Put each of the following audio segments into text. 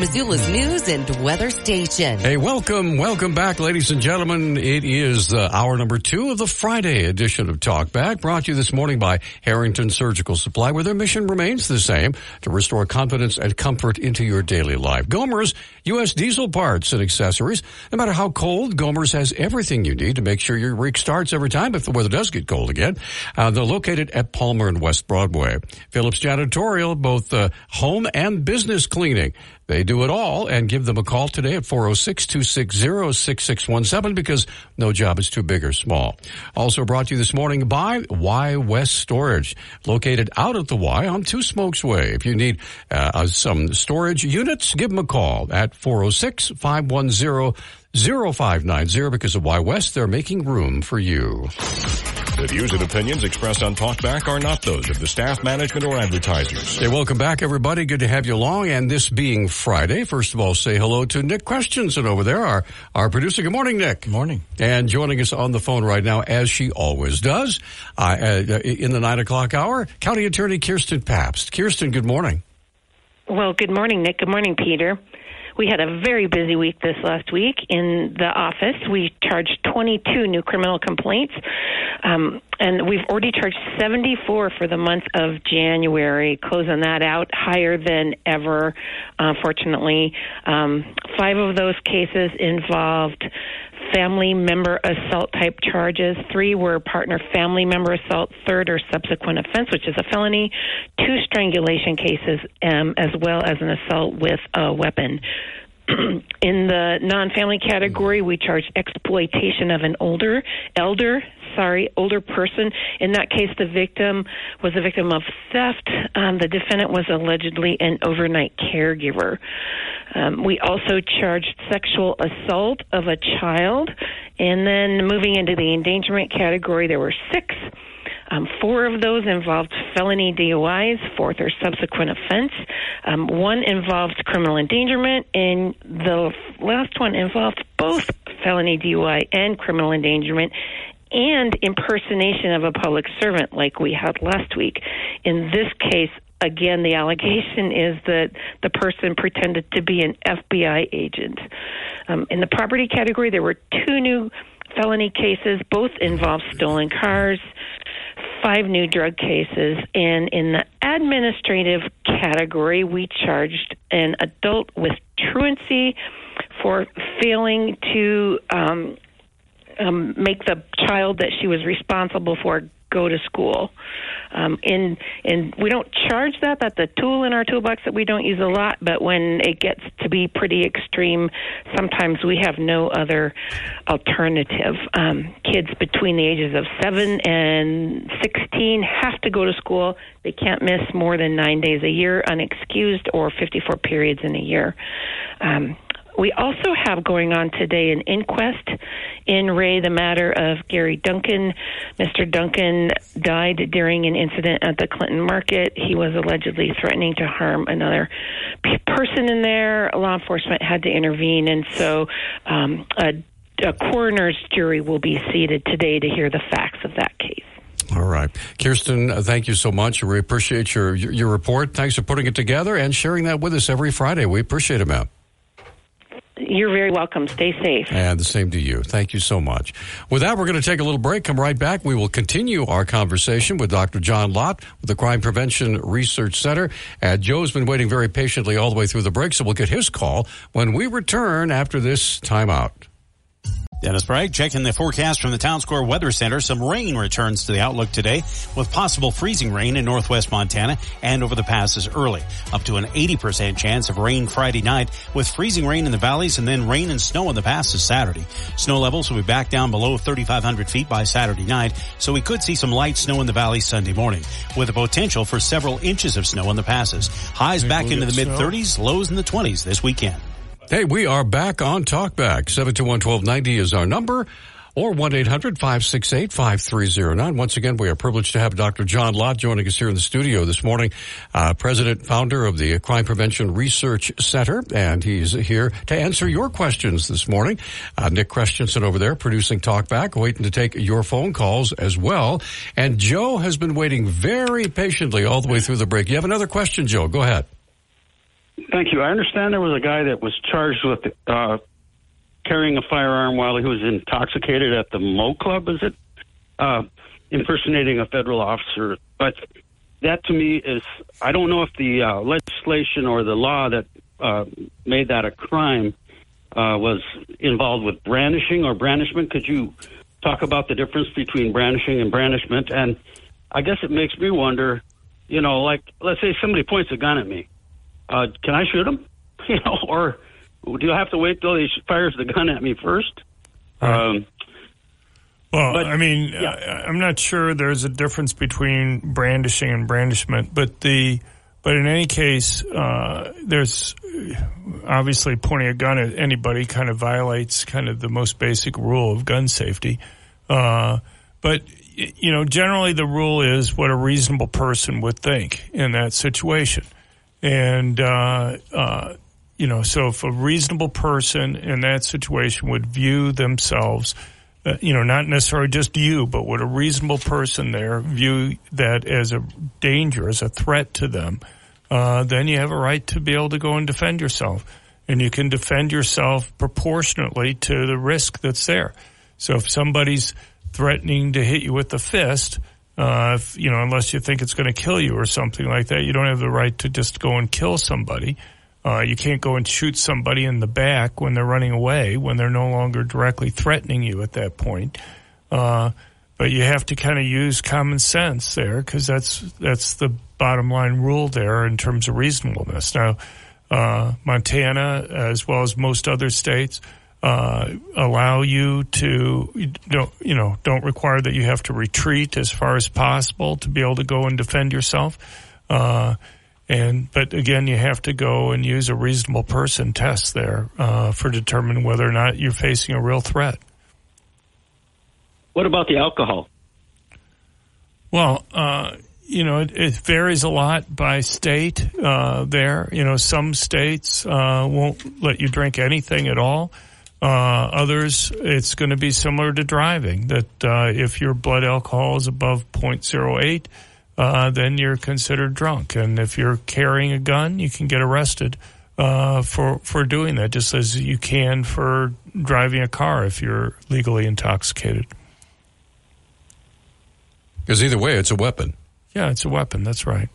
Missoula's news and weather station. Hey, welcome, welcome back, ladies and gentlemen. It is uh, hour number two of the Friday edition of Talkback, brought to you this morning by Harrington Surgical Supply, where their mission remains the same to restore confidence and comfort into your daily life. Gomer's U.S. diesel parts and accessories. No matter how cold, Gomer's has everything you need to make sure your rig starts every time if the weather does get cold again. Uh, they're located at Palmer and West Broadway. Phillips Janitorial, both uh, home and business cleaning. They do it all and give them a call today at 406-260-6617 because no job is too big or small. Also brought to you this morning by Y West Storage, located out at the Y on Two Smokes Way. If you need uh, some storage units, give them a call at 406-510-0590 because of Y West, they're making room for you. The views and opinions expressed on Talkback are not those of the staff, management, or advertisers. Hey, welcome back, everybody. Good to have you along. And this being Friday, first of all, say hello to Nick Christensen over there, our, our producer. Good morning, Nick. Good morning. And joining us on the phone right now, as she always does, uh, uh, in the nine o'clock hour, County Attorney Kirsten Pabst. Kirsten, good morning. Well, good morning, Nick. Good morning, Peter. We had a very busy week this last week in the office. We charged 22 new criminal complaints, um, and we've already charged 74 for the month of January, closing that out higher than ever, unfortunately. Um, five of those cases involved family member assault type charges. Three were partner family member assault, third or subsequent offense, which is a felony, two strangulation cases, um, as well as an assault with a weapon. In the non-family category, we charge exploitation of an older elder, sorry, older person. In that case, the victim was a victim of theft. Um, the defendant was allegedly an overnight caregiver. Um, we also charged sexual assault of a child, and then moving into the endangerment category, there were six. Um, four of those involved felony DUIs, fourth or subsequent offense. Um, one involved criminal endangerment, and the last one involved both felony DUI and criminal endangerment and impersonation of a public servant like we had last week. In this case, again, the allegation is that the person pretended to be an FBI agent. Um, in the property category, there were two new felony cases, both involved stolen cars five new drug cases, and in the administrative category, we charged an adult with truancy for failing to um, um, make the child that she was responsible for go to school. Um, and and we don't charge that. That's a tool in our toolbox that we don't use a lot. But when it gets to be pretty extreme, sometimes we have no other alternative. Um, kids between the ages of seven and sixteen have to go to school. They can't miss more than nine days a year, unexcused, or fifty-four periods in a year. Um, we also have going on today an inquest in re, the matter of Gary Duncan. Mr. Duncan died during an incident at the Clinton Market. He was allegedly threatening to harm another person in there. Law enforcement had to intervene, and so um, a, a coroner's jury will be seated today to hear the facts of that case. All right. Kirsten, thank you so much. We appreciate your, your report. Thanks for putting it together and sharing that with us every Friday. We appreciate it, ma'am. You're very welcome. Stay safe. And the same to you. Thank you so much. With that, we're going to take a little break. Come right back. We will continue our conversation with Dr. John Lott with the Crime Prevention Research Center. And Joe's been waiting very patiently all the way through the break, so we'll get his call when we return after this timeout. Dennis Bragg checking the forecast from the Town Square Weather Center. Some rain returns to the outlook today with possible freezing rain in northwest Montana and over the passes early. Up to an 80% chance of rain Friday night with freezing rain in the valleys and then rain and snow in the passes Saturday. Snow levels will be back down below 3,500 feet by Saturday night, so we could see some light snow in the valley Sunday morning with the potential for several inches of snow in the passes. Highs back into the mid 30s, lows in the 20s this weekend. Hey, we are back on Talkback. 721-1290 is our number. or 1-800-568-5309. Once again, we are privileged to have Dr. John Lott joining us here in the studio this morning, uh, president, founder of the Crime Prevention Research Center, and he's here to answer your questions this morning. Uh, Nick Christensen over there producing Talkback, waiting to take your phone calls as well. And Joe has been waiting very patiently all the way through the break. You have another question, Joe. Go ahead. Thank you. I understand there was a guy that was charged with uh, carrying a firearm while he was intoxicated at the Mo Club. Is it uh, impersonating a federal officer? But that to me is I don't know if the uh, legislation or the law that uh, made that a crime uh, was involved with brandishing or brandishment. Could you talk about the difference between brandishing and brandishment? And I guess it makes me wonder, you know, like let's say somebody points a gun at me, uh, can I shoot him? You know, or do I have to wait till he fires the gun at me first? Um, Well, But- I mean, yeah. I, I'm not sure there's a difference between brandishing and brandishment, but the but in any case, uh, there's obviously pointing a gun at anybody kind of violates kind of the most basic rule of gun safety. Uh, but you know, generally the rule is what a reasonable person would think in that situation, and uh, uh, you know, so if a reasonable person in that situation would view themselves uh, you know, not necessarily just you, but would a reasonable person there view that as a danger, as a threat to them, uh, then you have a right to be able to go and defend yourself. And you can defend yourself proportionately to the risk that's there. So if somebody's threatening to hit you with the fist, uh, if, you know, unless you think it's going to kill you or something like that, you don't have the right to just go and kill somebody. Uh, you can't go and shoot somebody in the back when they're running away, when they're no longer directly threatening you at that point. Uh, but you have to kind of use common sense there because that's that's the bottom line rule there in terms of reasonableness. Now, uh, Montana, as well as most other states, uh, allow you to you don't you know don't require that you have to retreat as far as possible to be able to go and defend yourself. Uh, and but again, you have to go and use a reasonable person test there uh, for determining whether or not you're facing a real threat. what about the alcohol? Well, uh, you know, it, it varies a lot by state. Uh, there, you know, some states uh, won't let you drink anything at all. Uh, others, it's going to be similar to driving. That uh, if your blood alcohol is above 0.08, uh, then you're considered drunk. And if you're carrying a gun, you can get arrested uh, for for doing that, just as you can for driving a car if you're legally intoxicated. Because either way, it's a weapon. Yeah, it's a weapon. That's right.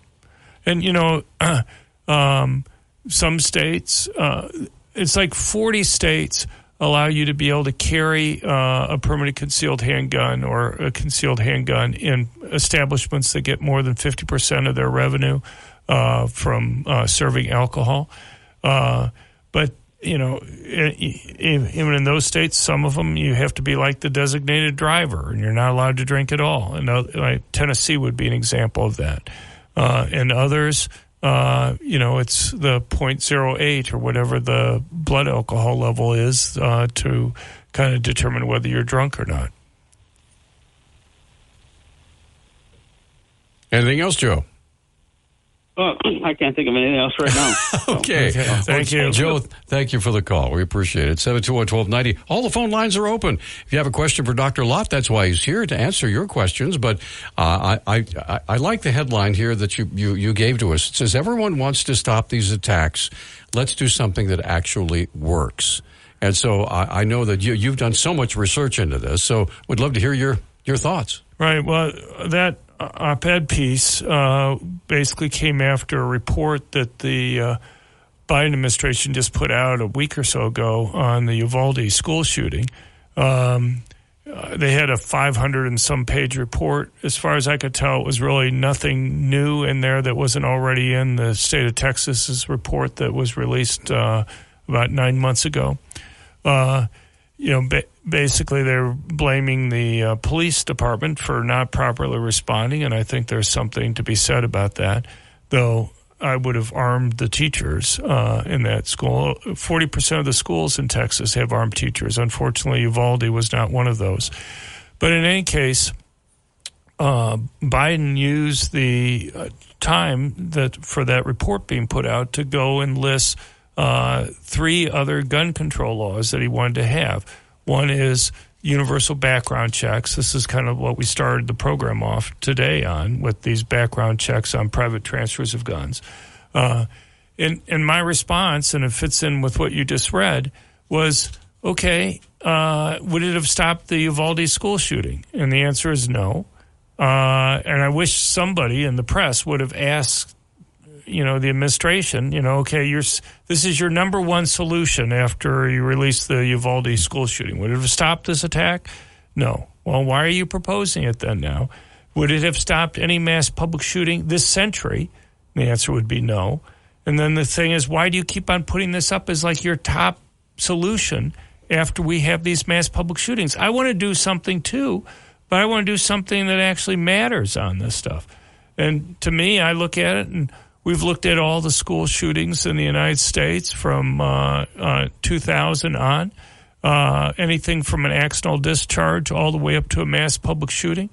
And you know, um, some states, uh, it's like forty states allow you to be able to carry uh, a permanent concealed handgun or a concealed handgun in establishments that get more than fifty percent of their revenue uh, from uh, serving alcohol. Uh, but you know, even in those states, some of them you have to be like the designated driver, and you're not allowed to drink at all. And uh, Tennessee would be an example of that. Uh, and others, uh, you know, it's the 0.08 or whatever the blood alcohol level is uh, to kind of determine whether you're drunk or not. Anything else, Joe? Oh, I can't think of anything else right now. Okay. Okay. Thank you. Joe, thank you for the call. We appreciate it. 721-1290. All the phone lines are open. If you have a question for Dr. Lott, that's why he's here to answer your questions. But uh, I, I, I, I like the headline here that you, you, you gave to us. It says, everyone wants to stop these attacks. Let's do something that actually works. And so I, I know that you, you've done so much research into this, so we'd love to hear your, your thoughts. Right. Well, that op-ed piece uh, basically came after a report that the uh, Biden administration just put out a week or so ago on the Uvalde school shooting. Um, uh, they had a 500 and some page report. As far as I could tell, it was really nothing new in there that wasn't already in the state of Texas's report that was released uh, about nine months ago. You know, ba- basically they're blaming the uh, police department for not properly responding, and I think there's something to be said about that. Though I would have armed the teachers uh, in that school. Forty percent of the schools in Texas have armed teachers. Unfortunately, Uvalde was not one of those. But in any case, uh, Biden used the uh, time that for that report being put out to go and list uh, three other gun control laws that he wanted to have. One is universal background checks. This is kind of what we started the program off today on with these background checks on private transfers of guns. Uh, and, and my response, and it fits in with what you just read, was okay, uh, would it have stopped the Uvalde school shooting? And the answer is no. Uh, and I wish somebody in the press would have asked, you know, the administration, you know, okay, you're, this is your number one solution after you release the Uvalde school shooting. Would it have stopped this attack? No. Well, why are you proposing it then now? Would it have stopped any mass public shooting this century? The answer would be no. And then the thing is, why do you keep on putting this up as like your top solution after we have these mass public shootings? I want to do something too but I want to do something that actually matters on this stuff. And to me, I look at it, and we've looked at all the school shootings in the United States from uh, uh, 2000 on, uh, anything from an accidental discharge all the way up to a mass public shooting.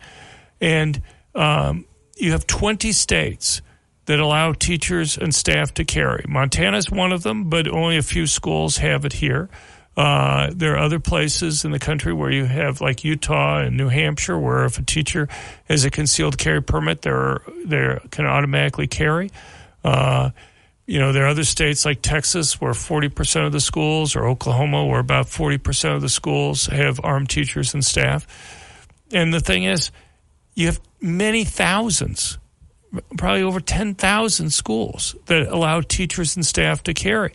And um, you have 20 states that allow teachers and staff to carry. Montana's one of them, but only a few schools have it here. Uh, there are other places in the country where you have, like Utah and New Hampshire, where if a teacher has a concealed carry permit, they're they can automatically carry. Uh, you know, there are other states like Texas where 40% of the schools, or Oklahoma where about 40% of the schools have armed teachers and staff. And the thing is, you have many thousands, probably over 10,000 schools that allow teachers and staff to carry.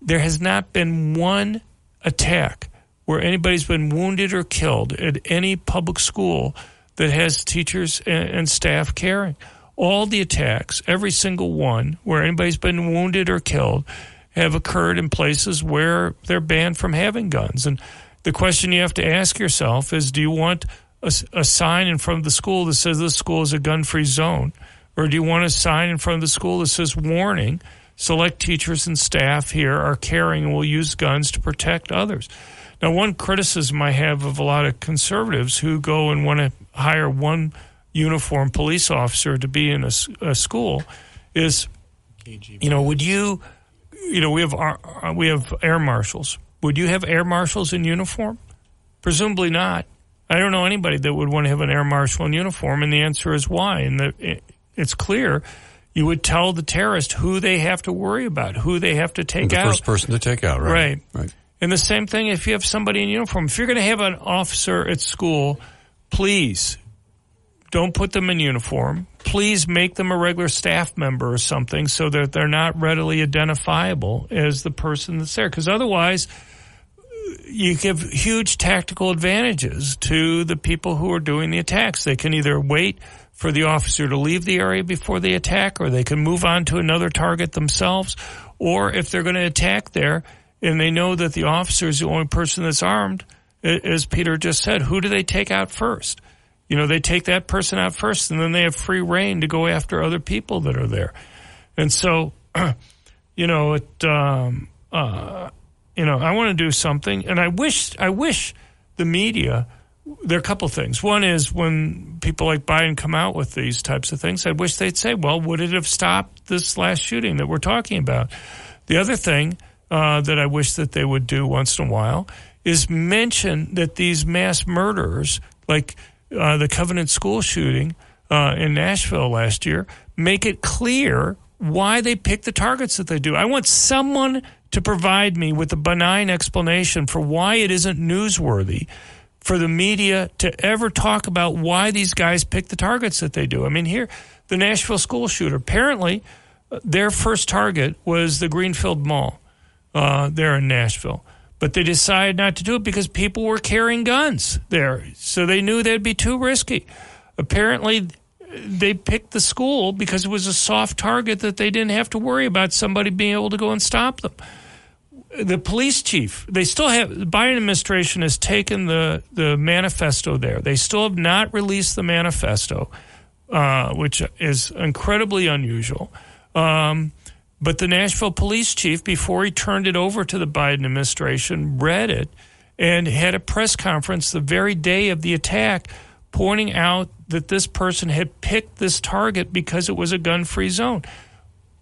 There has not been one attack where anybody's been wounded or killed at any public school that has teachers and, staff caring. All the attacks, every single one where anybody's been wounded or killed, have occurred in places where they're banned from having guns. And the question you have to ask yourself is do you want a, a sign in front of the school that says this school is a gun free zone? Or do you want a sign in front of the school that says warning? Select teachers and staff here are carrying and will use guns to protect others. Now, one criticism I have of a lot of conservatives who go and want to hire one uniformed police officer to be in a, a school is, you know, would you, you know, we have our, uh, we have air marshals. Would you have air marshals in uniform? Presumably not. I don't know anybody that would want to have an air marshal in uniform, and the answer is why. And the, it's clear you would tell the terrorist who they have to worry about, who they have to take the out. First person to take out, right? Right. Right. And the same thing if you have somebody in uniform. If you're going to have an officer at school, please don't put them in uniform. Please make them a regular staff member or something so that they're not readily identifiable as the person that's there. Because otherwise, you give huge tactical advantages to the people who are doing the attacks. They can either wait for the officer to leave the area before they attack, or they can move on to another target themselves. Or if they're going to attack there and they know that the officer is the only person that's armed, as Peter just said, who do they take out first? You know, they take that person out first and then they have free reign to go after other people that are there. And so, you know, it, um, uh, you know, I want to do something and I wish, I wish the media there are a couple things. One is when people like Biden come out with these types of things, I wish they'd say, well, would it have stopped this last shooting that we're talking about? The other thing uh, that I wish that they would do once in a while is mention that these mass murderers, like uh, the Covenant school shooting uh, in Nashville last year, make it clear why they pick the targets that they do. I want someone to provide me with a benign explanation for why it isn't newsworthy for the media to ever talk about why these guys pick the targets that they do. I mean, here, the Nashville school shooter, apparently uh, their first target was the Green Hills Mall uh, there in Nashville. But they decided not to do it because people were carrying guns there. So they knew that'd be too risky. Apparently, they picked the school because it was a soft target that they didn't have to worry about somebody being able to go and stop them the police chief, they still have, the Biden administration has taken the, the manifesto there. They still have not released the manifesto, uh, which is incredibly unusual. Um, but the Nashville police chief, before he turned it over to the Biden administration, read it and had a press conference the very day of the attack pointing out that this person had picked this target because it was a gun free zone.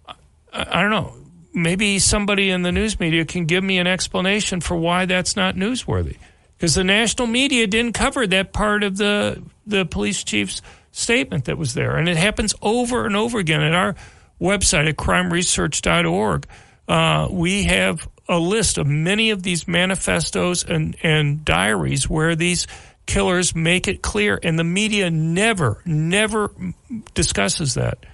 I, I don't know. Maybe somebody in the news media can give me an explanation for why that's not newsworthy. Because the national media didn't cover that part of the the police chief's statement that was there. And it happens over and over again at our website at crimeresearch.org. Uh, we have a list of many of these manifestos and, and diaries where these killers make it clear, and the media never, never discusses that.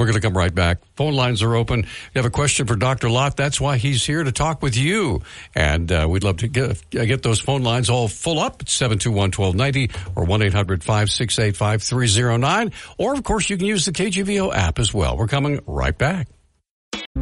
We're going to come right back. Phone lines are open. If you have a question for Dr. Lott, that's why he's here to talk with you. And uh, we'd love to get, get those phone lines all full up. 721-1290 or 1-800-568-5309. Or, of course, you can use the KGVO app as well. We're coming right back.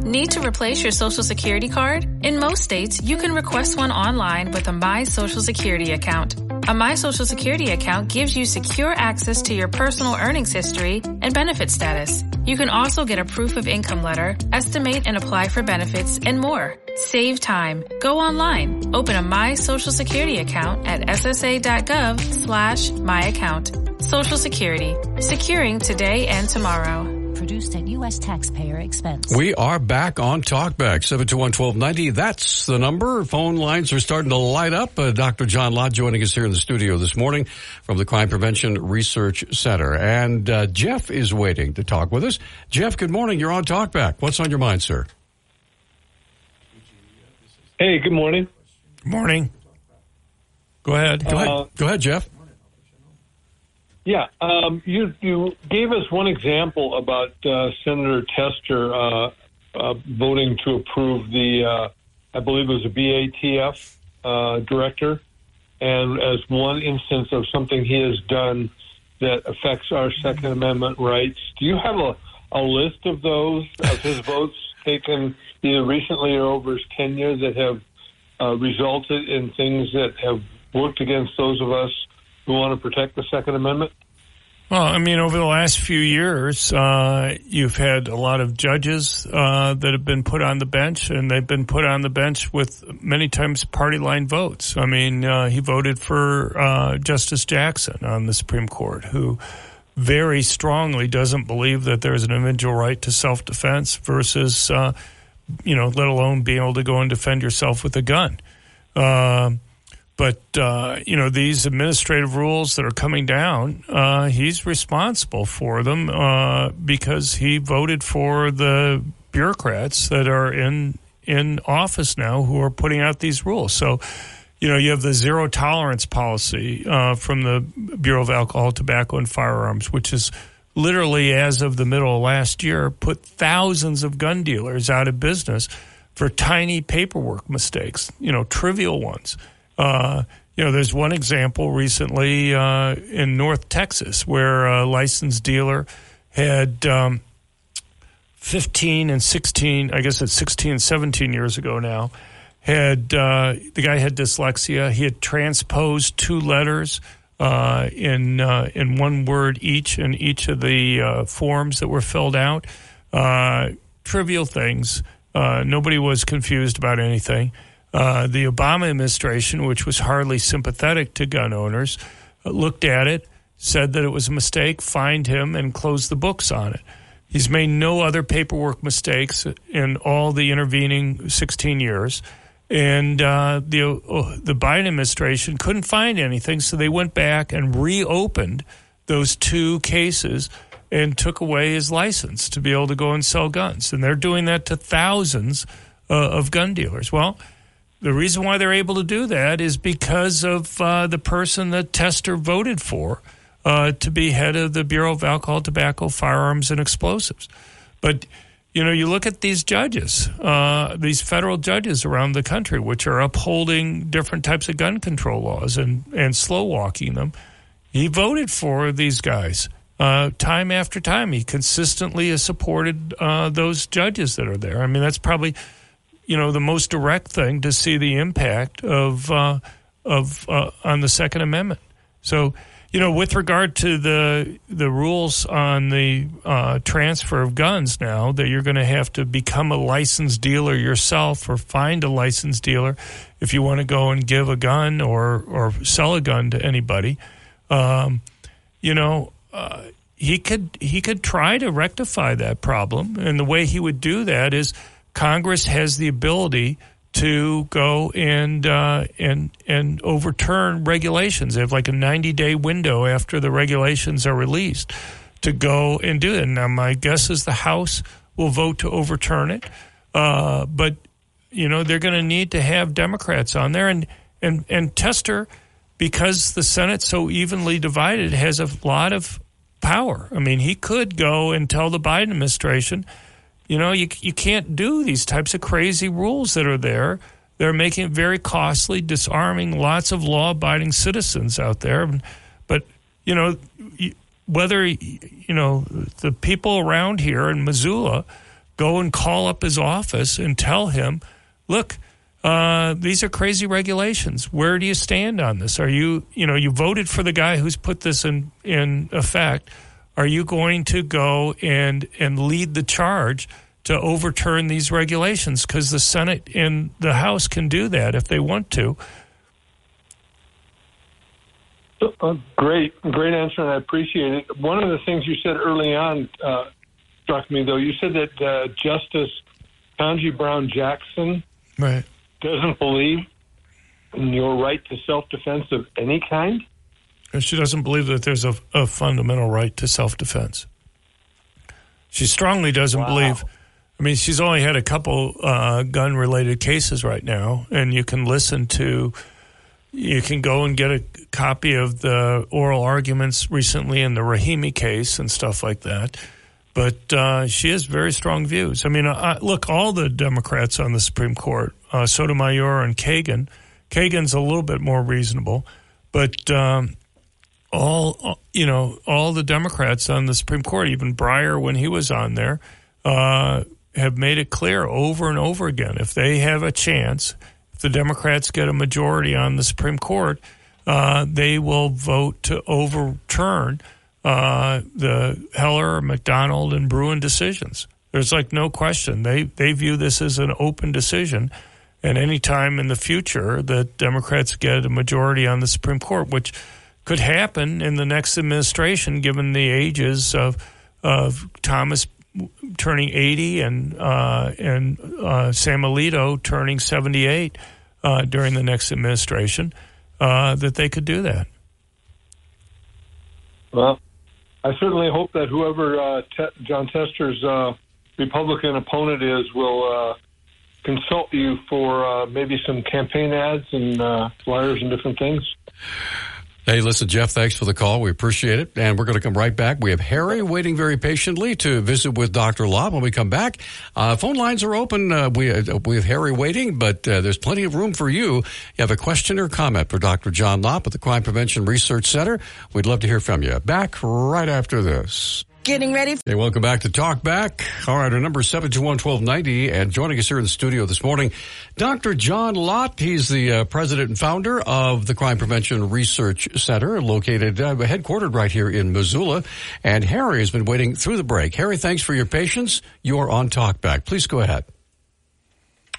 Need to replace your social security card? In most states, you can request one online with a My Social Security account. A My Social Security account gives you secure access to your personal earnings history and benefit status. You can also get a proof of income letter, estimate and apply for benefits, and more. Save time. Go online. Open a My Social Security account at ssa.gov slash my account. Social Security. Securing today and tomorrow produced at U.S. taxpayer expense. We are back on Talkback, 721-1290. That's the number. Phone lines are starting to light up. Uh, Dr. John Lott joining us here in the studio this morning from the Crime Prevention Research Center. And uh, Jeff is waiting to talk with us. Jeff, good morning. You're on Talkback. What's on your mind, sir? Hey, good morning. Good morning. Go ahead. Go ahead. Uh, Go ahead, Jeff. Yeah, um, you you gave us one example about uh, Senator Tester uh, uh, voting to approve the, uh, I believe it was a BATF uh, director, and as one instance of something he has done that affects our Second Amendment rights. Do you have a, a list of those of his votes taken either recently or over his tenure that have uh, resulted in things that have worked against those of us who want to protect the Second Amendment? Well, I mean, over the last few years, uh, you've had a lot of judges uh, that have been put on the bench, and they've been put on the bench with many times party line votes. I mean, uh, he voted for uh, Justice Jackson on the Supreme Court, who very strongly doesn't believe that there's an individual right to self defense versus, uh, you know, let alone being able to go and defend yourself with a gun. But uh, you know these administrative rules that are coming down, uh, he's responsible for them uh, because he voted for the bureaucrats that are in in office now who are putting out these rules. So, you know, you have the zero tolerance policy uh, from the Bureau of Alcohol, Tobacco, and Firearms, which is literally as of the middle of last year put thousands of gun dealers out of business for tiny paperwork mistakes, you know, trivial ones. Uh, you know, there's one example recently uh, in North Texas where a licensed dealer had um, 15 and 16, I guess it's 16 and 17 years ago now, had uh, the guy had dyslexia. He had transposed two letters uh, in uh, in one word each in each of the uh, forms that were filled out. Uh, trivial things. Uh, nobody was confused about anything. Uh, the Obama administration, which was hardly sympathetic to gun owners, uh, looked at it, said that it was a mistake, fined him, and closed the books on it. He's made no other paperwork mistakes in all the intervening 16 years. And uh, the uh, the Biden administration couldn't find anything, so they went back and reopened those two cases and took away his license to be able to go and sell guns. And they're doing that to thousands uh, of gun dealers. Well, the reason why they're able to do that is because of uh, the person that Tester voted for uh, to be head of the Bureau of Alcohol, Tobacco, Firearms, and Explosives. But you know, you look at these judges, uh, these federal judges around the country, which are upholding different types of gun control laws and and slow walking them. He voted for these guys. Uh, time after time, he consistently has supported uh, those judges that are there. I mean, that's probably you know the most direct thing to see the impact of uh, of uh, on the Second Amendment. So you know, with regard to the the rules on the uh, transfer of guns, now that you're going to have to become a licensed dealer yourself or find a licensed dealer if you want to go and give a gun or or sell a gun to anybody. Um, you know, uh, he could he could try to rectify that problem, and the way he would do that is Congress has the ability to go and uh, and and overturn regulations. They have like a ninety day window after the regulations are released to go and do it. Now, my guess is the House will vote to overturn it, uh, but you know they're going to need to have Democrats on there, and and and Tester, because the Senate's so evenly divided, has a lot of power. I mean, he could go and tell the Biden administration, you know, you you can't do these types of crazy rules that are there. They're making it very costly, disarming lots of law-abiding citizens out there. But you know, whether you know the people around here in Missoula go and call up his office and tell him, look. Uh, these are crazy regulations. Where do you stand on this? Are you, you know, you voted for the guy who's put this in in effect. Are you going to go and and lead the charge to overturn these regulations? Because the Senate and the House can do that if they want to. Uh, great, great answer, and I appreciate it. One of the things you said early on uh, struck me, though. You said that uh, Justice Ketanji Brown Jackson right. doesn't believe in your right to self-defense of any kind. She doesn't believe that there's a, a fundamental right to self-defense. She strongly doesn't wow. believe. I mean, she's only had a couple uh, gun-related cases right now, and you can listen to you can go and get a copy of the oral arguments recently in the Rahimi case and stuff like that. But uh, she has very strong views. I mean, uh, look, all the Democrats on the Supreme Court, uh, Sotomayor and Kagan, Kagan's a little bit more reasonable, but um, all you know, all the Democrats on the Supreme Court, even Breyer when he was on there, uh, have made it clear over and over again if they have a chance if the Democrats get a majority on the Supreme Court, uh, they will vote to overturn uh, the Heller, McDonald, and Bruen decisions. There's like no question. They they view this as an open decision, and any time in the future that Democrats get a majority on the Supreme Court, which could happen in the next administration, given the ages of of Thomas turning 80 and uh, and uh, Sam Alito turning 78 uh, during the next administration, uh, that they could do that. Well, I certainly hope that whoever uh, Te- Jon Tester's uh, Republican opponent is will consult you for maybe some campaign ads and flyers and different things. Hey, listen, Jeff, thanks for the call. We appreciate it. And we're going to come right back. We have Harry waiting very patiently to visit with Dr. Lott when we come back. Uh, phone lines are open. Uh, we, uh, we have Harry waiting, but uh, there's plenty of room for you. You have a question or comment for Dr. John Lott at the Crime Prevention Research Center. We'd love to hear from you. Back right after this getting ready. Hey, welcome back to Talk Back. All right, our number is 721-1290, and joining us here in the studio this morning, Dr. John Lott. He's the uh, president and founder of the Crime Prevention Research Center, located, uh, headquartered right here in Missoula. And Harry has been waiting through the break. Harry, thanks for your patience. You're on Talk Back. Please go ahead.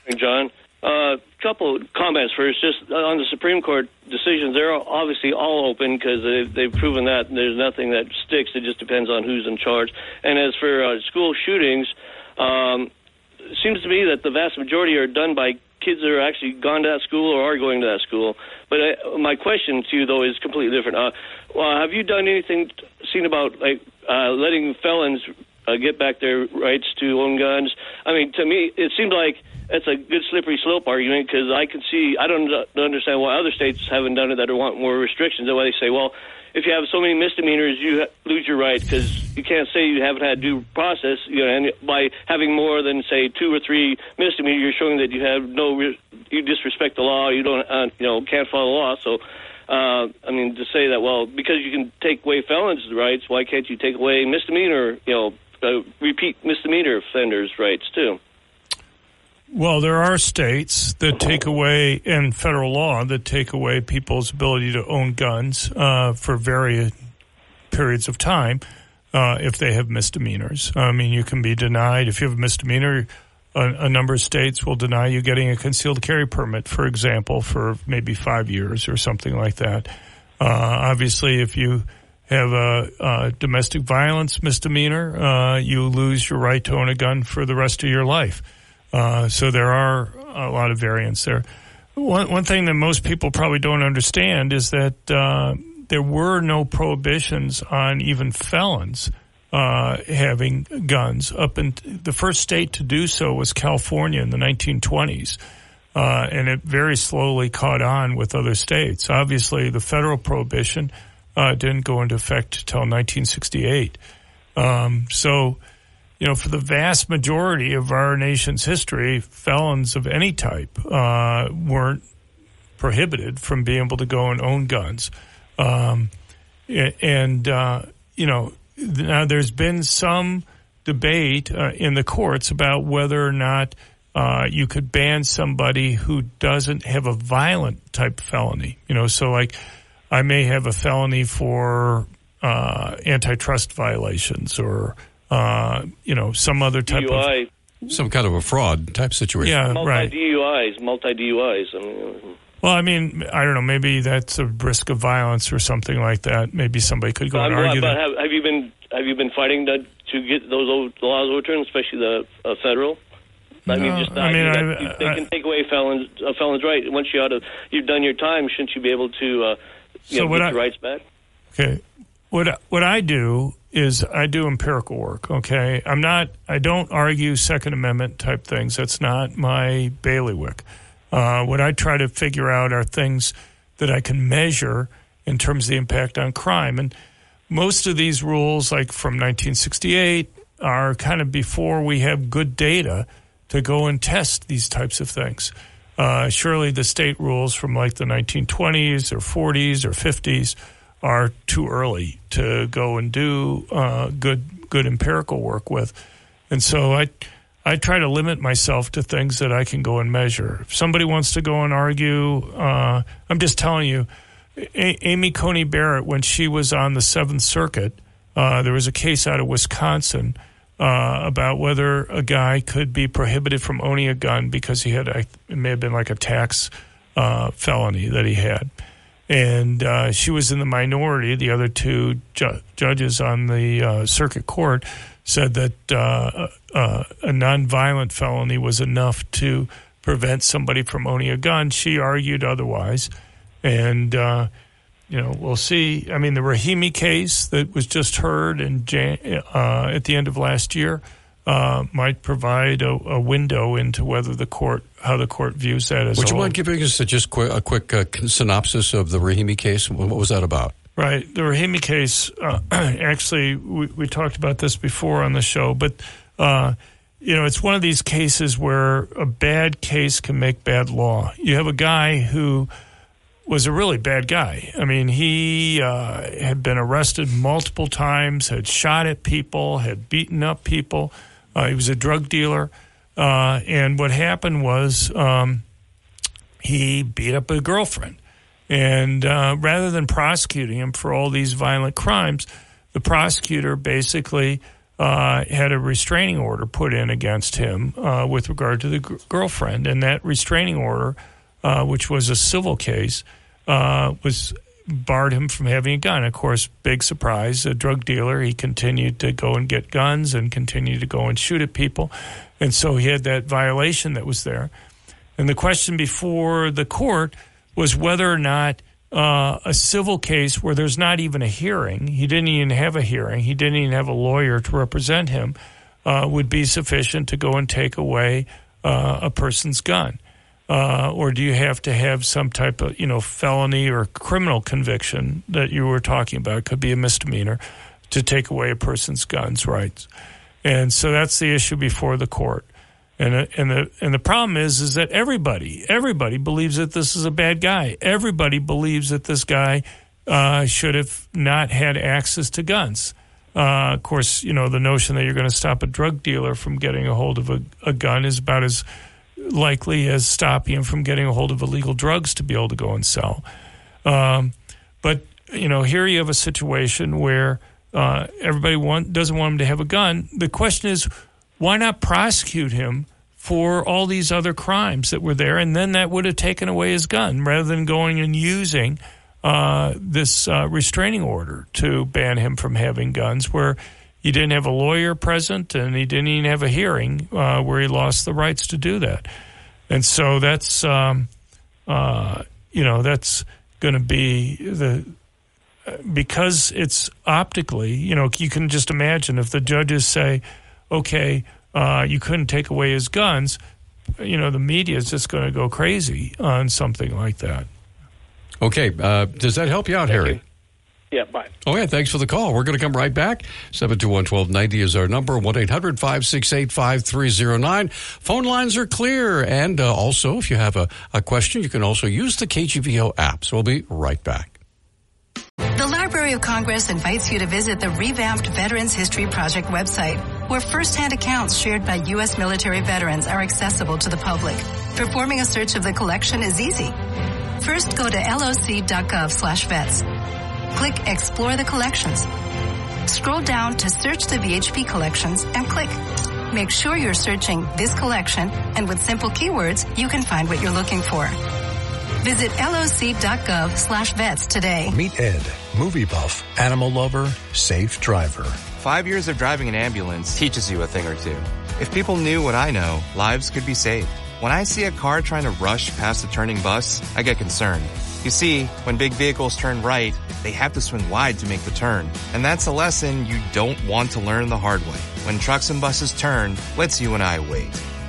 Hey, John. Uh, couple comments first. Just on the Supreme Court decisions, they're obviously all open because they've, they've proven that there's nothing that sticks. It just depends on who's in charge. And as for uh, school shootings, um, it seems to me that the vast majority are done by kids that are actually gone to that school or are going to that school. But uh, my question to you, though, is completely different. Uh, well, have you done anything seen about like uh, letting felons uh, get back their rights to own guns? I mean, to me, it seems like that's a good slippery slope argument because I can see I don't understand why other states haven't done it that want more restrictions. That why they say, well, if you have so many misdemeanors, you lose your right because you can't say you haven't had due process. You know, and by having more than say two or three misdemeanors, you're showing that you have no, you disrespect the law. You don't, uh, you know, can't follow the law. So, uh, I mean, to say that, well, because you can take away felons' rights, why can't you take away misdemeanor, you know, uh, repeat misdemeanor offenders' rights too? Well, there are states that take away, and federal law that take away people's ability to own guns uh, for various periods of time uh, if they have misdemeanors. I mean, you can be denied if you have a misdemeanor. A, a, number of states will deny you getting a concealed carry permit, for example, for maybe five years or something like that. Uh, obviously, if you have a, a domestic violence misdemeanor, uh, you lose your right to own a gun for the rest of your life. Uh, so there are a lot of variants there. One, one thing that most people probably don't understand is that uh, there were no prohibitions on even felons uh, having guns. Up in the first state to do so was California in the 1920s. Uh, and it very slowly caught on with other states. Obviously, the federal prohibition uh, didn't go into effect until 1968. Um, so, you know, for the vast majority of our nation's history, felons of any type uh, weren't prohibited from being able to go and own guns. Um, and, uh, you know, now there's been some debate uh, in the courts about whether or not uh, you could ban somebody who doesn't have a violent type felony. You know, so like I may have a felony for uh, antitrust violations or uh, you know some other type DUI. of some kind of a fraud type situation. Yeah, multi right. DUIs, multi DUIs. I mean, well, I mean, I don't know. Maybe that's a risk of violence or something like that. Maybe somebody could go but, and argue but that. have, have you been have you been fighting to, to get those old laws overturned, especially the uh, federal? I mean, No, just I mean, you I- got- you- they I- can take away felons a felon's right once you out of you've done your time. Shouldn't you be able to uh, you So know, what get I- rights back? Okay. What what I do is I do empirical work. Okay, I'm not. I don't argue Second Amendment type things. That's not my bailiwick. Uh, what I try to figure out are things that I can measure in terms of the impact on crime. And most of these rules, like from 1968, are kind of before we have good data to go and test these types of things. Uh, surely the state rules from like the 1920s or 40s or 50s are too early to go and do uh, good good empirical work with, and so I I try to limit myself to things that I can go and measure. If somebody wants to go and argue, uh, I'm just telling you, a- Amy Coney Barrett when she was on the Seventh Circuit, uh, there was a case out of Wisconsin. Uh, about whether a guy could be prohibited from owning a gun because he had, a, it may have been like a tax uh, felony that he had and uh, she was in the minority. The other two ju- judges on the uh, circuit court said that uh, uh, a nonviolent felony was enough to prevent somebody from owning a gun. She argued otherwise, and uh, you know we'll see. I mean, the Rahimi case that was just heard in Jan- uh, at the end of last year. Uh, might provide a, a window into whether the court, how the court views that as Would you whole. mind giving us a, just qu- a quick uh, synopsis of the Rahimi case? What what was that about? Right. The Rahimi case, uh, actually, we, we talked about this before on the show, but, uh, you know, it's one of these cases where a bad case can make bad law. You have a guy who was a really bad guy. I mean, he uh, had been arrested multiple times, had shot at people, had beaten up people. Uh, he was a drug dealer. Uh, and what happened was um, he beat up a girlfriend. And uh, rather than prosecuting him for all these violent crimes, the prosecutor basically uh, had a restraining order put in against him uh, with regard to the g- girlfriend. And that restraining order, uh, which was a civil case, uh, was barred him from having a gun. Of course, big surprise, a drug dealer, he continued to go and get guns and continued to go and shoot at people. And so he had that violation that was there. And the question before the court was whether or not uh, a civil case where there's not even a hearing, he didn't even have a hearing, he didn't even have a lawyer to represent him, uh, would be sufficient to go and take away uh, a person's gun. Uh, or do you have to have some type of you know felony or criminal conviction that you were talking about? It could be a misdemeanor to take away a person's guns rights, and so that's the issue before the court. And uh, and the and the problem is is that everybody everybody believes that this is a bad guy. Everybody believes that this guy uh, should have not had access to guns. Uh, of course, you know the notion that you're going to stop a drug dealer from getting a hold of a, a gun is about as likely as stopping him from getting a hold of illegal drugs to be able to go and sell. Um, but you know, here you have a situation where uh, everybody want, doesn't want him to have a gun. The question is, why not prosecute him for all these other crimes that were there, and then that would have taken away his gun rather than going and using uh, this uh, restraining order to ban him from having guns, where he didn't have a lawyer present and he didn't even have a hearing uh, where he lost the rights to do that. And so that's, um, uh, you know, that's going to be the because it's optically, you know, you can just imagine if the judges say, okay, uh, you couldn't take away his guns, you know, the media is just going to go crazy on something like that. Okay. Uh, does that help you out, Thank Harry? You. Yeah, bye. Oh, yeah, thanks for the call. We're going to come right back. 721-1290 is our number, 1-800-568-5309. Phone lines are clear. And uh, also, if you have a, a question, you can also use the KGVO app. So we'll be right back. The Library of Congress invites you to visit the revamped Veterans History Project website, where firsthand accounts shared by U.S. military veterans are accessible to the public. Performing a search of the collection is easy. First, go to loc.gov slash vets. Click Explore the Collections. Scroll down to Search the VHP Collections and click. Make sure you're searching this collection, and with simple keywords, you can find what you're looking for. Visit loc.gov slash vets today. Meet Ed, movie buff, animal lover, safe driver. Five years of driving an ambulance teaches you a thing or two. If people knew what I know, lives could be saved. When I see a car trying to rush past a turning bus, I get concerned. You see, when big vehicles turn right, they have to swing wide to make the turn. And that's a lesson you don't want to learn the hard way. When trucks and buses turn, let's you and I wait.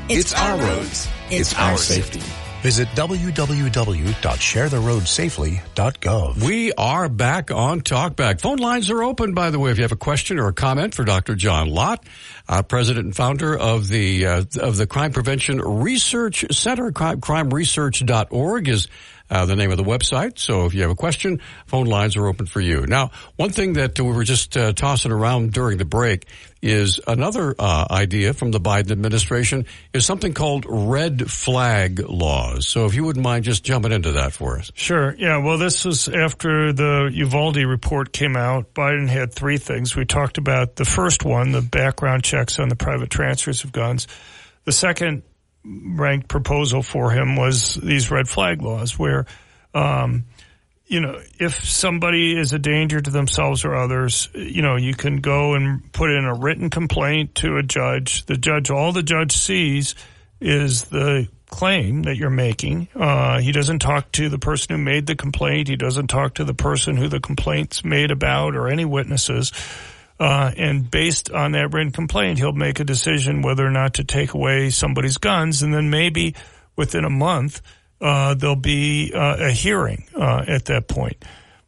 It's, it's our roads. It's, it's our safety. safety. Visit www.sharetheroadsafely.gov. We are back on Talkback. Phone lines are open, by the way, if you have a question or a comment for Dr. John Lott, uh, president and founder of the uh, of the Crime Prevention Research Center. Crime, crimeresearch.org is uh, the name of the website. So if you have a question, phone lines are open for you. Now, one thing that we were just uh, tossing around during the break is another uh, idea from the Biden administration is something called red flag laws. So if you wouldn't mind just jumping into that for us. Sure. Yeah. Well, this was after the Uvalde report came out. Biden had three things. We talked about the first one, the background checks on the private transfers of guns. The second ranked proposal for him was these red flag laws where, um, you know, if somebody is a danger to themselves or others, you know, you can go and put in a written complaint to a judge. The judge, all the judge sees is the claim that you're making. Uh, he doesn't talk to the person who made the complaint. He doesn't talk to the person who the complaint's made about or any witnesses. Uh, and based on that written complaint, he'll make a decision whether or not to take away somebody's guns. And then maybe within a month, uh, there'll be uh, a hearing uh, at that point.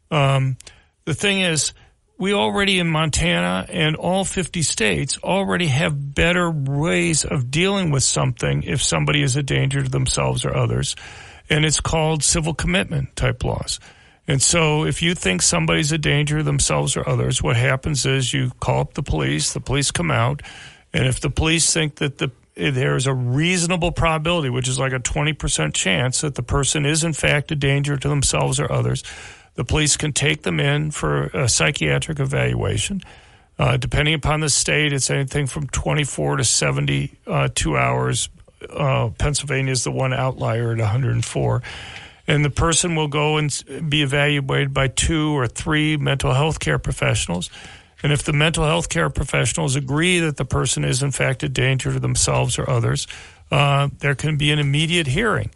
Um, the thing is, we already in Montana and all 50 states already have better ways of dealing with something if somebody is a danger to themselves or others. And it's called civil commitment type laws. And so if you think somebody's a danger to themselves or others, what happens is you call up the police, the police come out, and if the police think that the there's a reasonable probability, which is like a 20% chance that the person is in fact a danger to themselves or others, the police can take them in for a psychiatric evaluation. Uh, depending upon the state, it's anything from 24 to 72 hours. Uh, Pennsylvania is the one outlier at 104 and the person will go and be evaluated by two or three mental health care professionals. And if the mental health care professionals agree that the person is in fact a danger to themselves or others, uh, there can be an immediate hearing.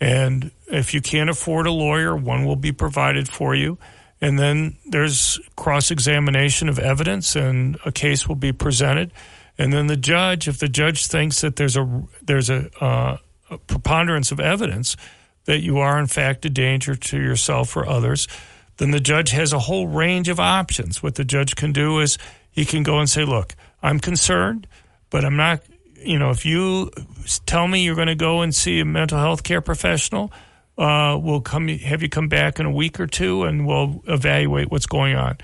And if you can't afford a lawyer, one will be provided for you. And then there's cross examination of evidence, and a case will be presented. And then the judge, if the judge thinks that there's a there's a, uh, a preponderance of evidence, that you are in fact a danger to yourself or others, then the judge has a whole range of options. What the judge can do is he can go and say, look, I'm concerned, but I'm not, you know, if you tell me you're going to go and see a mental health care professional, uh, we'll come have you come back in a week or two and we'll evaluate what's going on.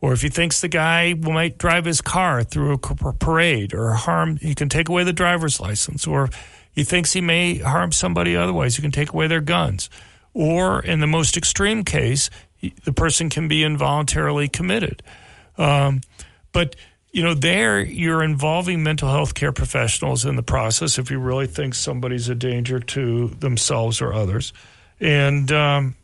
Or if he thinks the guy might drive his car through a parade or harm, he can take away the driver's license. Or he thinks he may harm somebody otherwise. You can take away their guns. Or in the most extreme case, the person can be involuntarily committed. Um, but you know, there you're involving mental health care professionals in the process if you really think somebody's a danger to themselves or others, and um,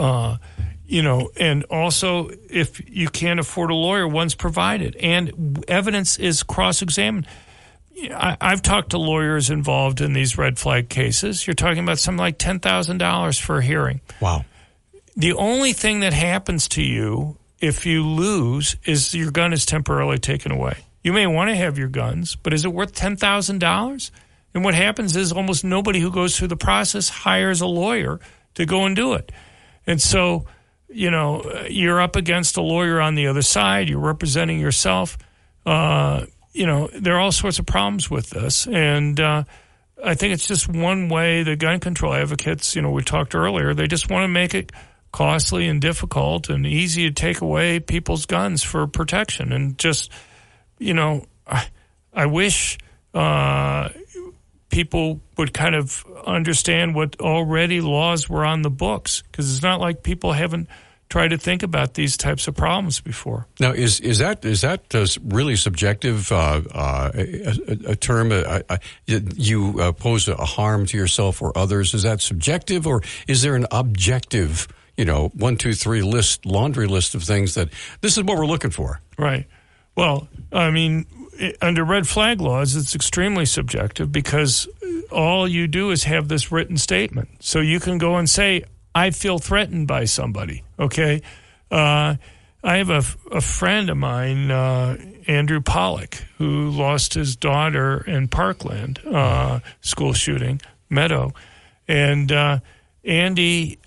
uh, you know, and also if you can't afford a lawyer, one's provided, and evidence is cross-examined. I, I've talked to lawyers involved in these red flag cases. You're talking about something like ten thousand dollars for a hearing. Wow. The only thing that happens to you if you lose is your gun is temporarily taken away. You may want to have your guns, but is it worth ten thousand dollars? And what happens is almost nobody who goes through the process hires a lawyer to go and do it. And so, you know, you're up against a lawyer on the other side. You're representing yourself. Uh, you know, there are all sorts of problems with this, and uh, I think it's just one way the gun control advocates. You know, we talked earlier. They just want to make it costly and difficult and easy to take away people's guns for protection. And just, you know, I, I wish uh, people would kind of understand what already laws were on the books because it's not like people haven't tried to think about these types of problems before. Now, is is that is that uh, really subjective? Uh, uh, a, a, term uh, you uh, pose a harm to yourself or others. Is that subjective, or is there an objective? you know, one, two, three list, laundry list of things that this is what we're looking for. Right. Well, I mean, under red flag laws, it's extremely subjective because all you do is have this written statement. So you can go and say, I feel threatened by somebody. Okay. Uh, I have a, a friend of mine, uh, Andrew Pollack, who lost his daughter in Parkland uh, school shooting, Meadow. And uh, Andy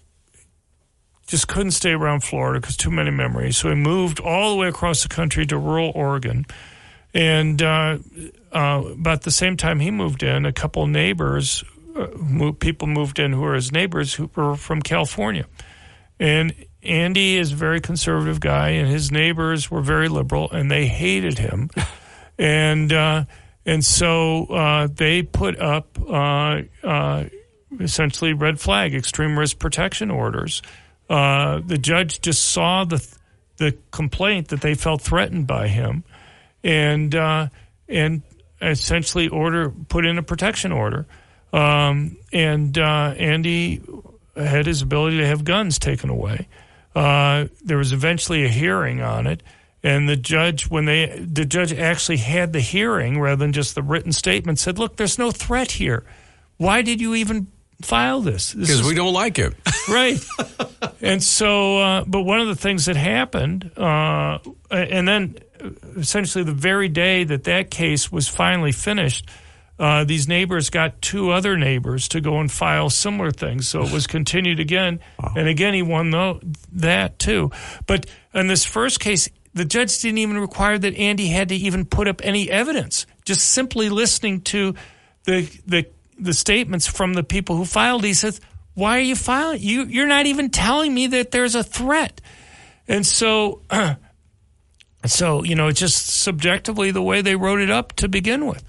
just couldn't stay around Florida because too many memories. So he moved all the way across the country to rural Oregon. And uh, uh, about the same time he moved in, a couple neighbors, people moved in who were his neighbors who were from California. And Andy is a very conservative guy, and his neighbors were very liberal, and they hated him. and uh, and so uh, they put up uh, essentially red flag, extreme risk protection orders uh, the judge just saw the the complaint that they felt threatened by him, and uh, and essentially order put in a protection order. Um, and uh, Andy had his ability to have guns taken away. Uh, there was eventually a hearing on it, and the judge, when they the judge actually had the hearing rather than just the written statement, said, "Look, there's no threat here. Why did you even file this because we don't like it, right? and so, uh, but one of the things that happened, uh, and then essentially the very day that that case was finally finished, uh, these neighbors got two other neighbors to go and file similar things. So it was continued again, wow. and again he won the, that too. But in this first case, the judge didn't even require that Andy had to even put up any evidence. Just simply listening to the the the statements from the people who filed. He says, "Why are you filing? You you're not even telling me that there's a threat." And so, so you know, it's just subjectively the way they wrote it up to begin with.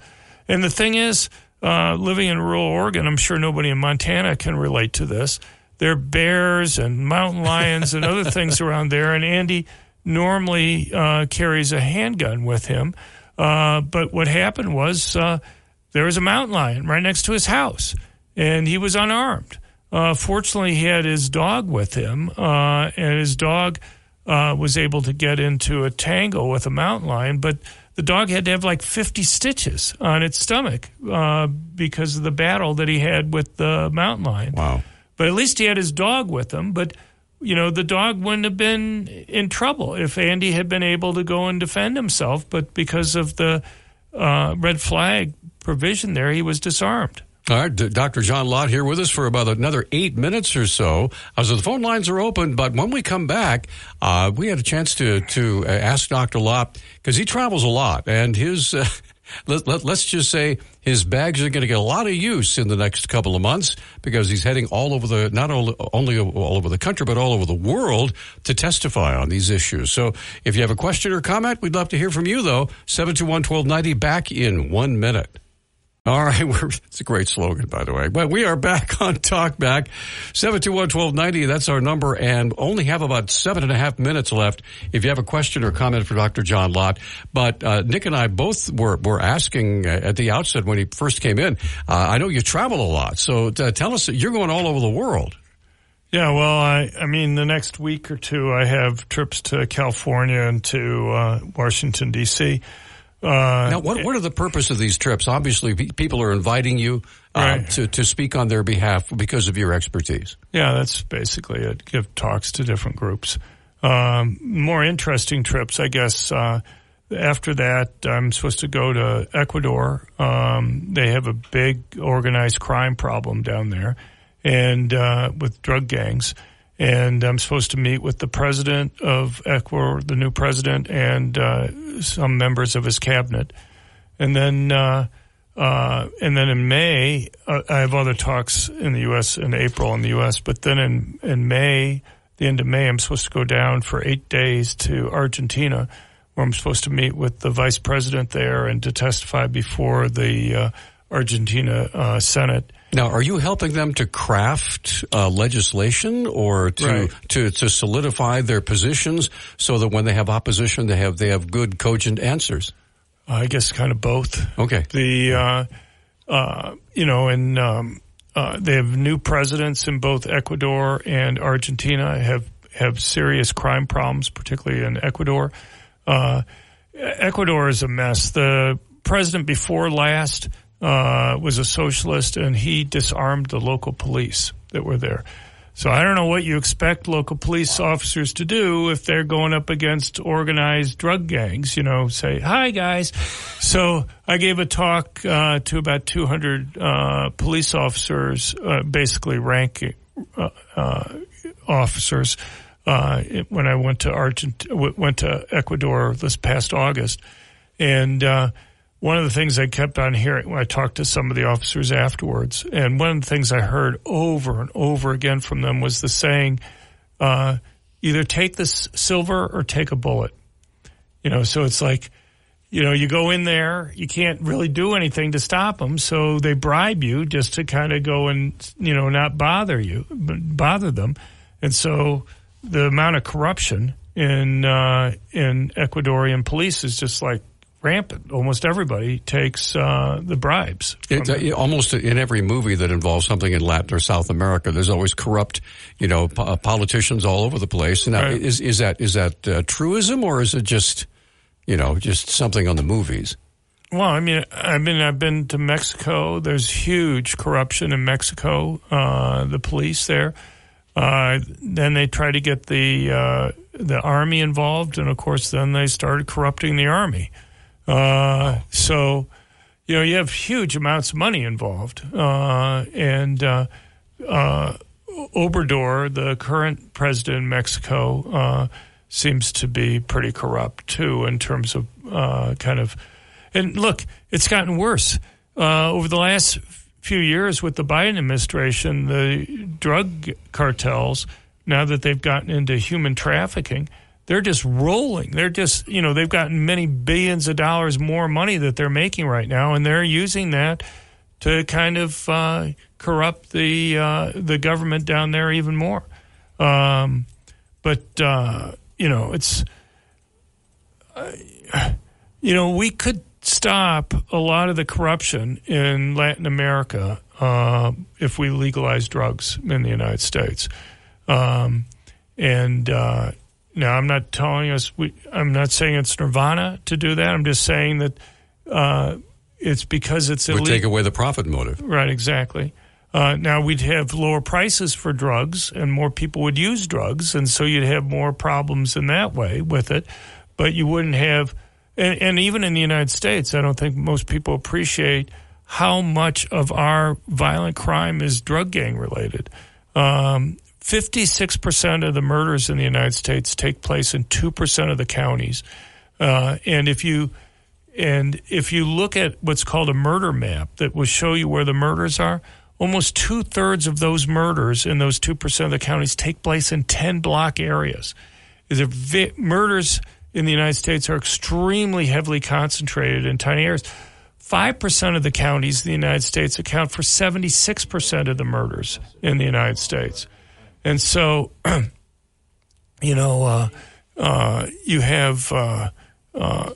And the thing is, uh, living in rural Oregon, I'm sure nobody in Montana can relate to this. There are bears and mountain lions and other things around there, and Andy normally uh, carries a handgun with him. Uh, but what happened was uh, there was a mountain lion right next to his house, and he was unarmed. Uh, fortunately, he had his dog with him, uh, and his dog uh, was able to get into a tangle with a mountain lion, but the dog had to have like 50 stitches on its stomach uh, because of the battle that he had with the mountain lion. Wow. But at least he had his dog with him. But, you know, the dog wouldn't have been in trouble if Andy had been able to go and defend himself. But because of the uh, red flag provision there, he was disarmed. All right, Dr. John Lott here with us for about another eight minutes or so. Uh, so the phone lines are open, but when we come back, uh, we had a chance to to uh, ask Dr. Lott because he travels a lot, and his uh, let, let, us just say his bags are going to get a lot of use in the next couple of months because he's heading all over the not only, only all over the country but all over the world to testify on these issues. So if you have a question or comment, we'd love to hear from you though. Seven two one twelve ninety. Back in one minute. All right, we're, it's a great slogan, by the way. But we are back on TalkBack, 721-1290. That's our number, and only have about seven and a half minutes left if you have a question or comment for Dr. John Lott. But uh, Nick and I both were, were asking uh, at the outset when he first came in, uh, I know you travel a lot, so uh, tell us, you're going all over the world. Yeah, well, I, I mean, the next week or two, I have trips to California and to uh, Washington, D.C., uh, now, what, what are the purpose of these trips? Obviously, people are inviting you uh, right. to, to speak on their behalf because of your expertise. Yeah, that's basically it. Give talks to different groups. Um, more interesting trips, I guess. Uh, after that, I'm supposed to go to Ecuador. Um, they have a big organized crime problem down there, and uh, with drug gangs and I'm supposed to meet with the president of Ecuador, the new president, and uh, some members of his cabinet. And then, uh, uh, and then in May, uh, I have other talks in the U.S. in April in the U.S. But then in in May, the end of May, I'm supposed to go down for eight days to Argentina, where I'm supposed to meet with the vice president there and to testify before the uh, Argentina uh, Senate now, are you helping them to craft uh, legislation or to, right. to to solidify their positions so that when they have opposition, they have they have good, cogent answers? I guess kind of both. Okay. The uh, uh, you know, and um, uh, they have new presidents in both Ecuador and Argentina have have serious crime problems, particularly in Ecuador. Uh, Ecuador is a mess. The president before last uh, was a socialist, and he disarmed the local police that were there. So I don't know what you expect local police officers to do if they're going up against organized drug gangs. You know, say hi guys. So I gave a talk uh, to about 200 uh, police officers, uh, basically ranking uh, uh, officers, when I went to Argent- went to Ecuador this past August, and one of the things I kept on hearing when I talked to some of the officers afterwards, and one of the things I heard over and over again from them was the saying, uh, either take this silver or take a bullet. You know, so it's like, you know, you go in there, you can't really do anything to stop them, so they bribe you just to kind of go and, you know, not bother you, but bother them. And so the amount of corruption in, uh, in Ecuadorian police is just like rampant. Almost everybody takes uh, the bribes. It, uh, almost in every movie that involves something in Latin or South America, there's always corrupt, you know, po- uh, politicians all over the place. Now, right. is is that is that uh, truism or is it just, you know, just something on the movies? Well, I mean, I mean, I've been to Mexico. There's huge corruption in Mexico. Uh, the police there. Uh, then they try to get the the army involved, and of course, then they started corrupting the army. Uh, so, you know, you have huge amounts of money involved. Uh, and uh, uh, Obrador, the current president in Mexico, uh, seems to be pretty corrupt too in terms of kind of. And look, it's gotten worse over the last few years with the Biden administration. The drug cartels, now that they've gotten into human trafficking, they're just rolling. They're just, you know, they've gotten many billions of dollars more money that they're making right now, and they're using that to kind of uh, corrupt the uh, the government down there even more. Um, but uh, you know, it's uh, you know, we could stop a lot of the corruption in Latin America uh, if we legalize drugs in the United States. Um, and now, I'm not telling us, we, I'm not saying it's nirvana to do that. I'm just saying that uh, it's because it's illegal. Would take away the profit motive. Right, exactly. Uh, now, we'd have lower prices for drugs and more people would use drugs. And so you'd have more problems in that way with it. But you wouldn't have, and, and even in the United States, I don't think most people appreciate how much of our violent crime is drug gang related. Um, 56% of the murders in the United States take place in 2% of the counties. Uh, and if you and if you look at what's called a murder map that will show you where the murders are, almost two thirds of those murders in those 2% of the counties take place in 10 block areas. Is vi- murders in the United States are extremely heavily concentrated in tiny areas. 5% of the counties in the United States account for 76% of the murders in the United States. And so, you know, uh, uh, you have, uh, uh,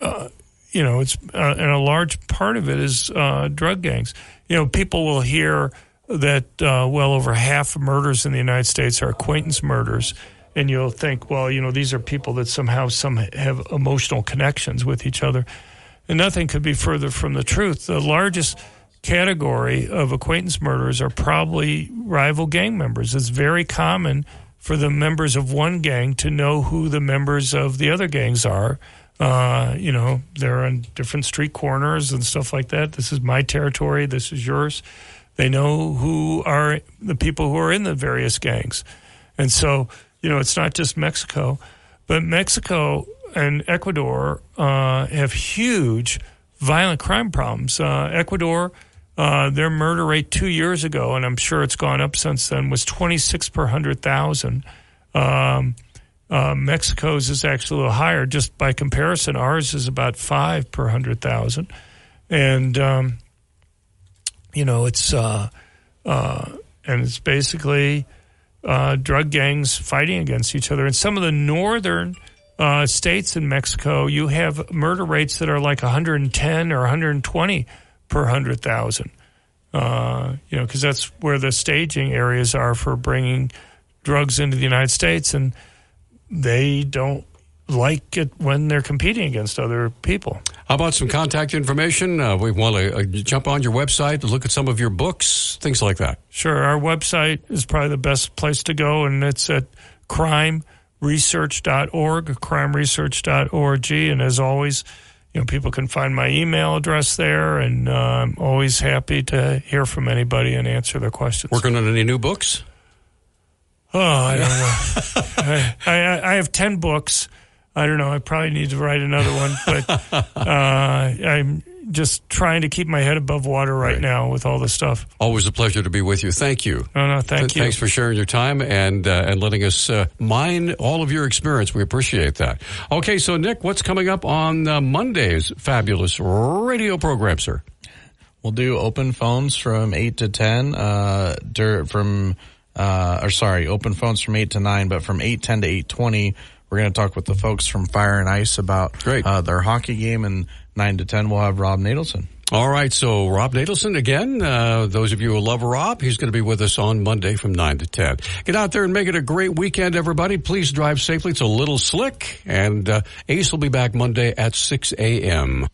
uh you know, it's, and a large part of it is drug gangs. You know, people will hear that well over half murders in the United States are acquaintance murders and you'll think, well, you know, these are people that somehow some have emotional connections with each other. And nothing could be further from the truth. The largest category of acquaintance murders are probably rival gang members. It's very common for the members of one gang to know who the members of the other gangs are. Uh, you know, they're on different street corners and stuff like that. This is my territory. This is yours. They know who are the people who are in the various gangs. And so you know, it's not just Mexico, but Mexico and Ecuador uh, have huge violent crime problems. Uh, Ecuador, uh, their murder rate two years ago, and I'm sure it's gone up since then, was 26 per 100,000. Um, uh, Mexico's is actually a little higher. Just by comparison, ours is about five per 100,000. And, um, you know, it's, uh, uh, and it's basically, uh, drug gangs fighting against each other. In some of the northern uh, states in Mexico, you have murder rates that are like 110 or 120 per 100,000. Uh, you know, because that's where the staging areas are for bringing drugs into the United States, and they don't like it when they're competing against other people. How about some contact information? Uh, we want to uh, jump on your website look at some of your books, things like that. Sure. Our website is probably the best place to go, and it's at crimeresearch.org, crimeresearch.org. And as always, you know, people can find my email address there, and uh, I'm always happy to hear from anybody and answer their questions. Working on any new books? Oh, I don't know. I, I, I have 10 books. I don't know. I probably need to write another one, but uh, I'm just trying to keep my head above water right, right, now with all this stuff. Always a pleasure to be with you. Thank you. No, no, thank Th- you. Thanks for sharing your time and uh, and letting us uh, mine all of your experience. We appreciate that. Okay, so Nick, what's coming up on uh, Monday's fabulous radio program, sir? We'll do open phones from eight to ten. Uh, from uh, or sorry, open phones from eight to nine, but from eight ten to eight twenty we're going to talk with the folks from Fire and Ice about uh, their hockey game, and nine to ten we'll have Rob Nadelson. All right, so Rob Nadelson again. Uh, those of you who love Rob, he's going to be with us on Monday from nine to ten. Get out there and make it a great weekend, everybody. Please drive safely. It's a little slick, and uh, Ace will be back Monday at six a.m.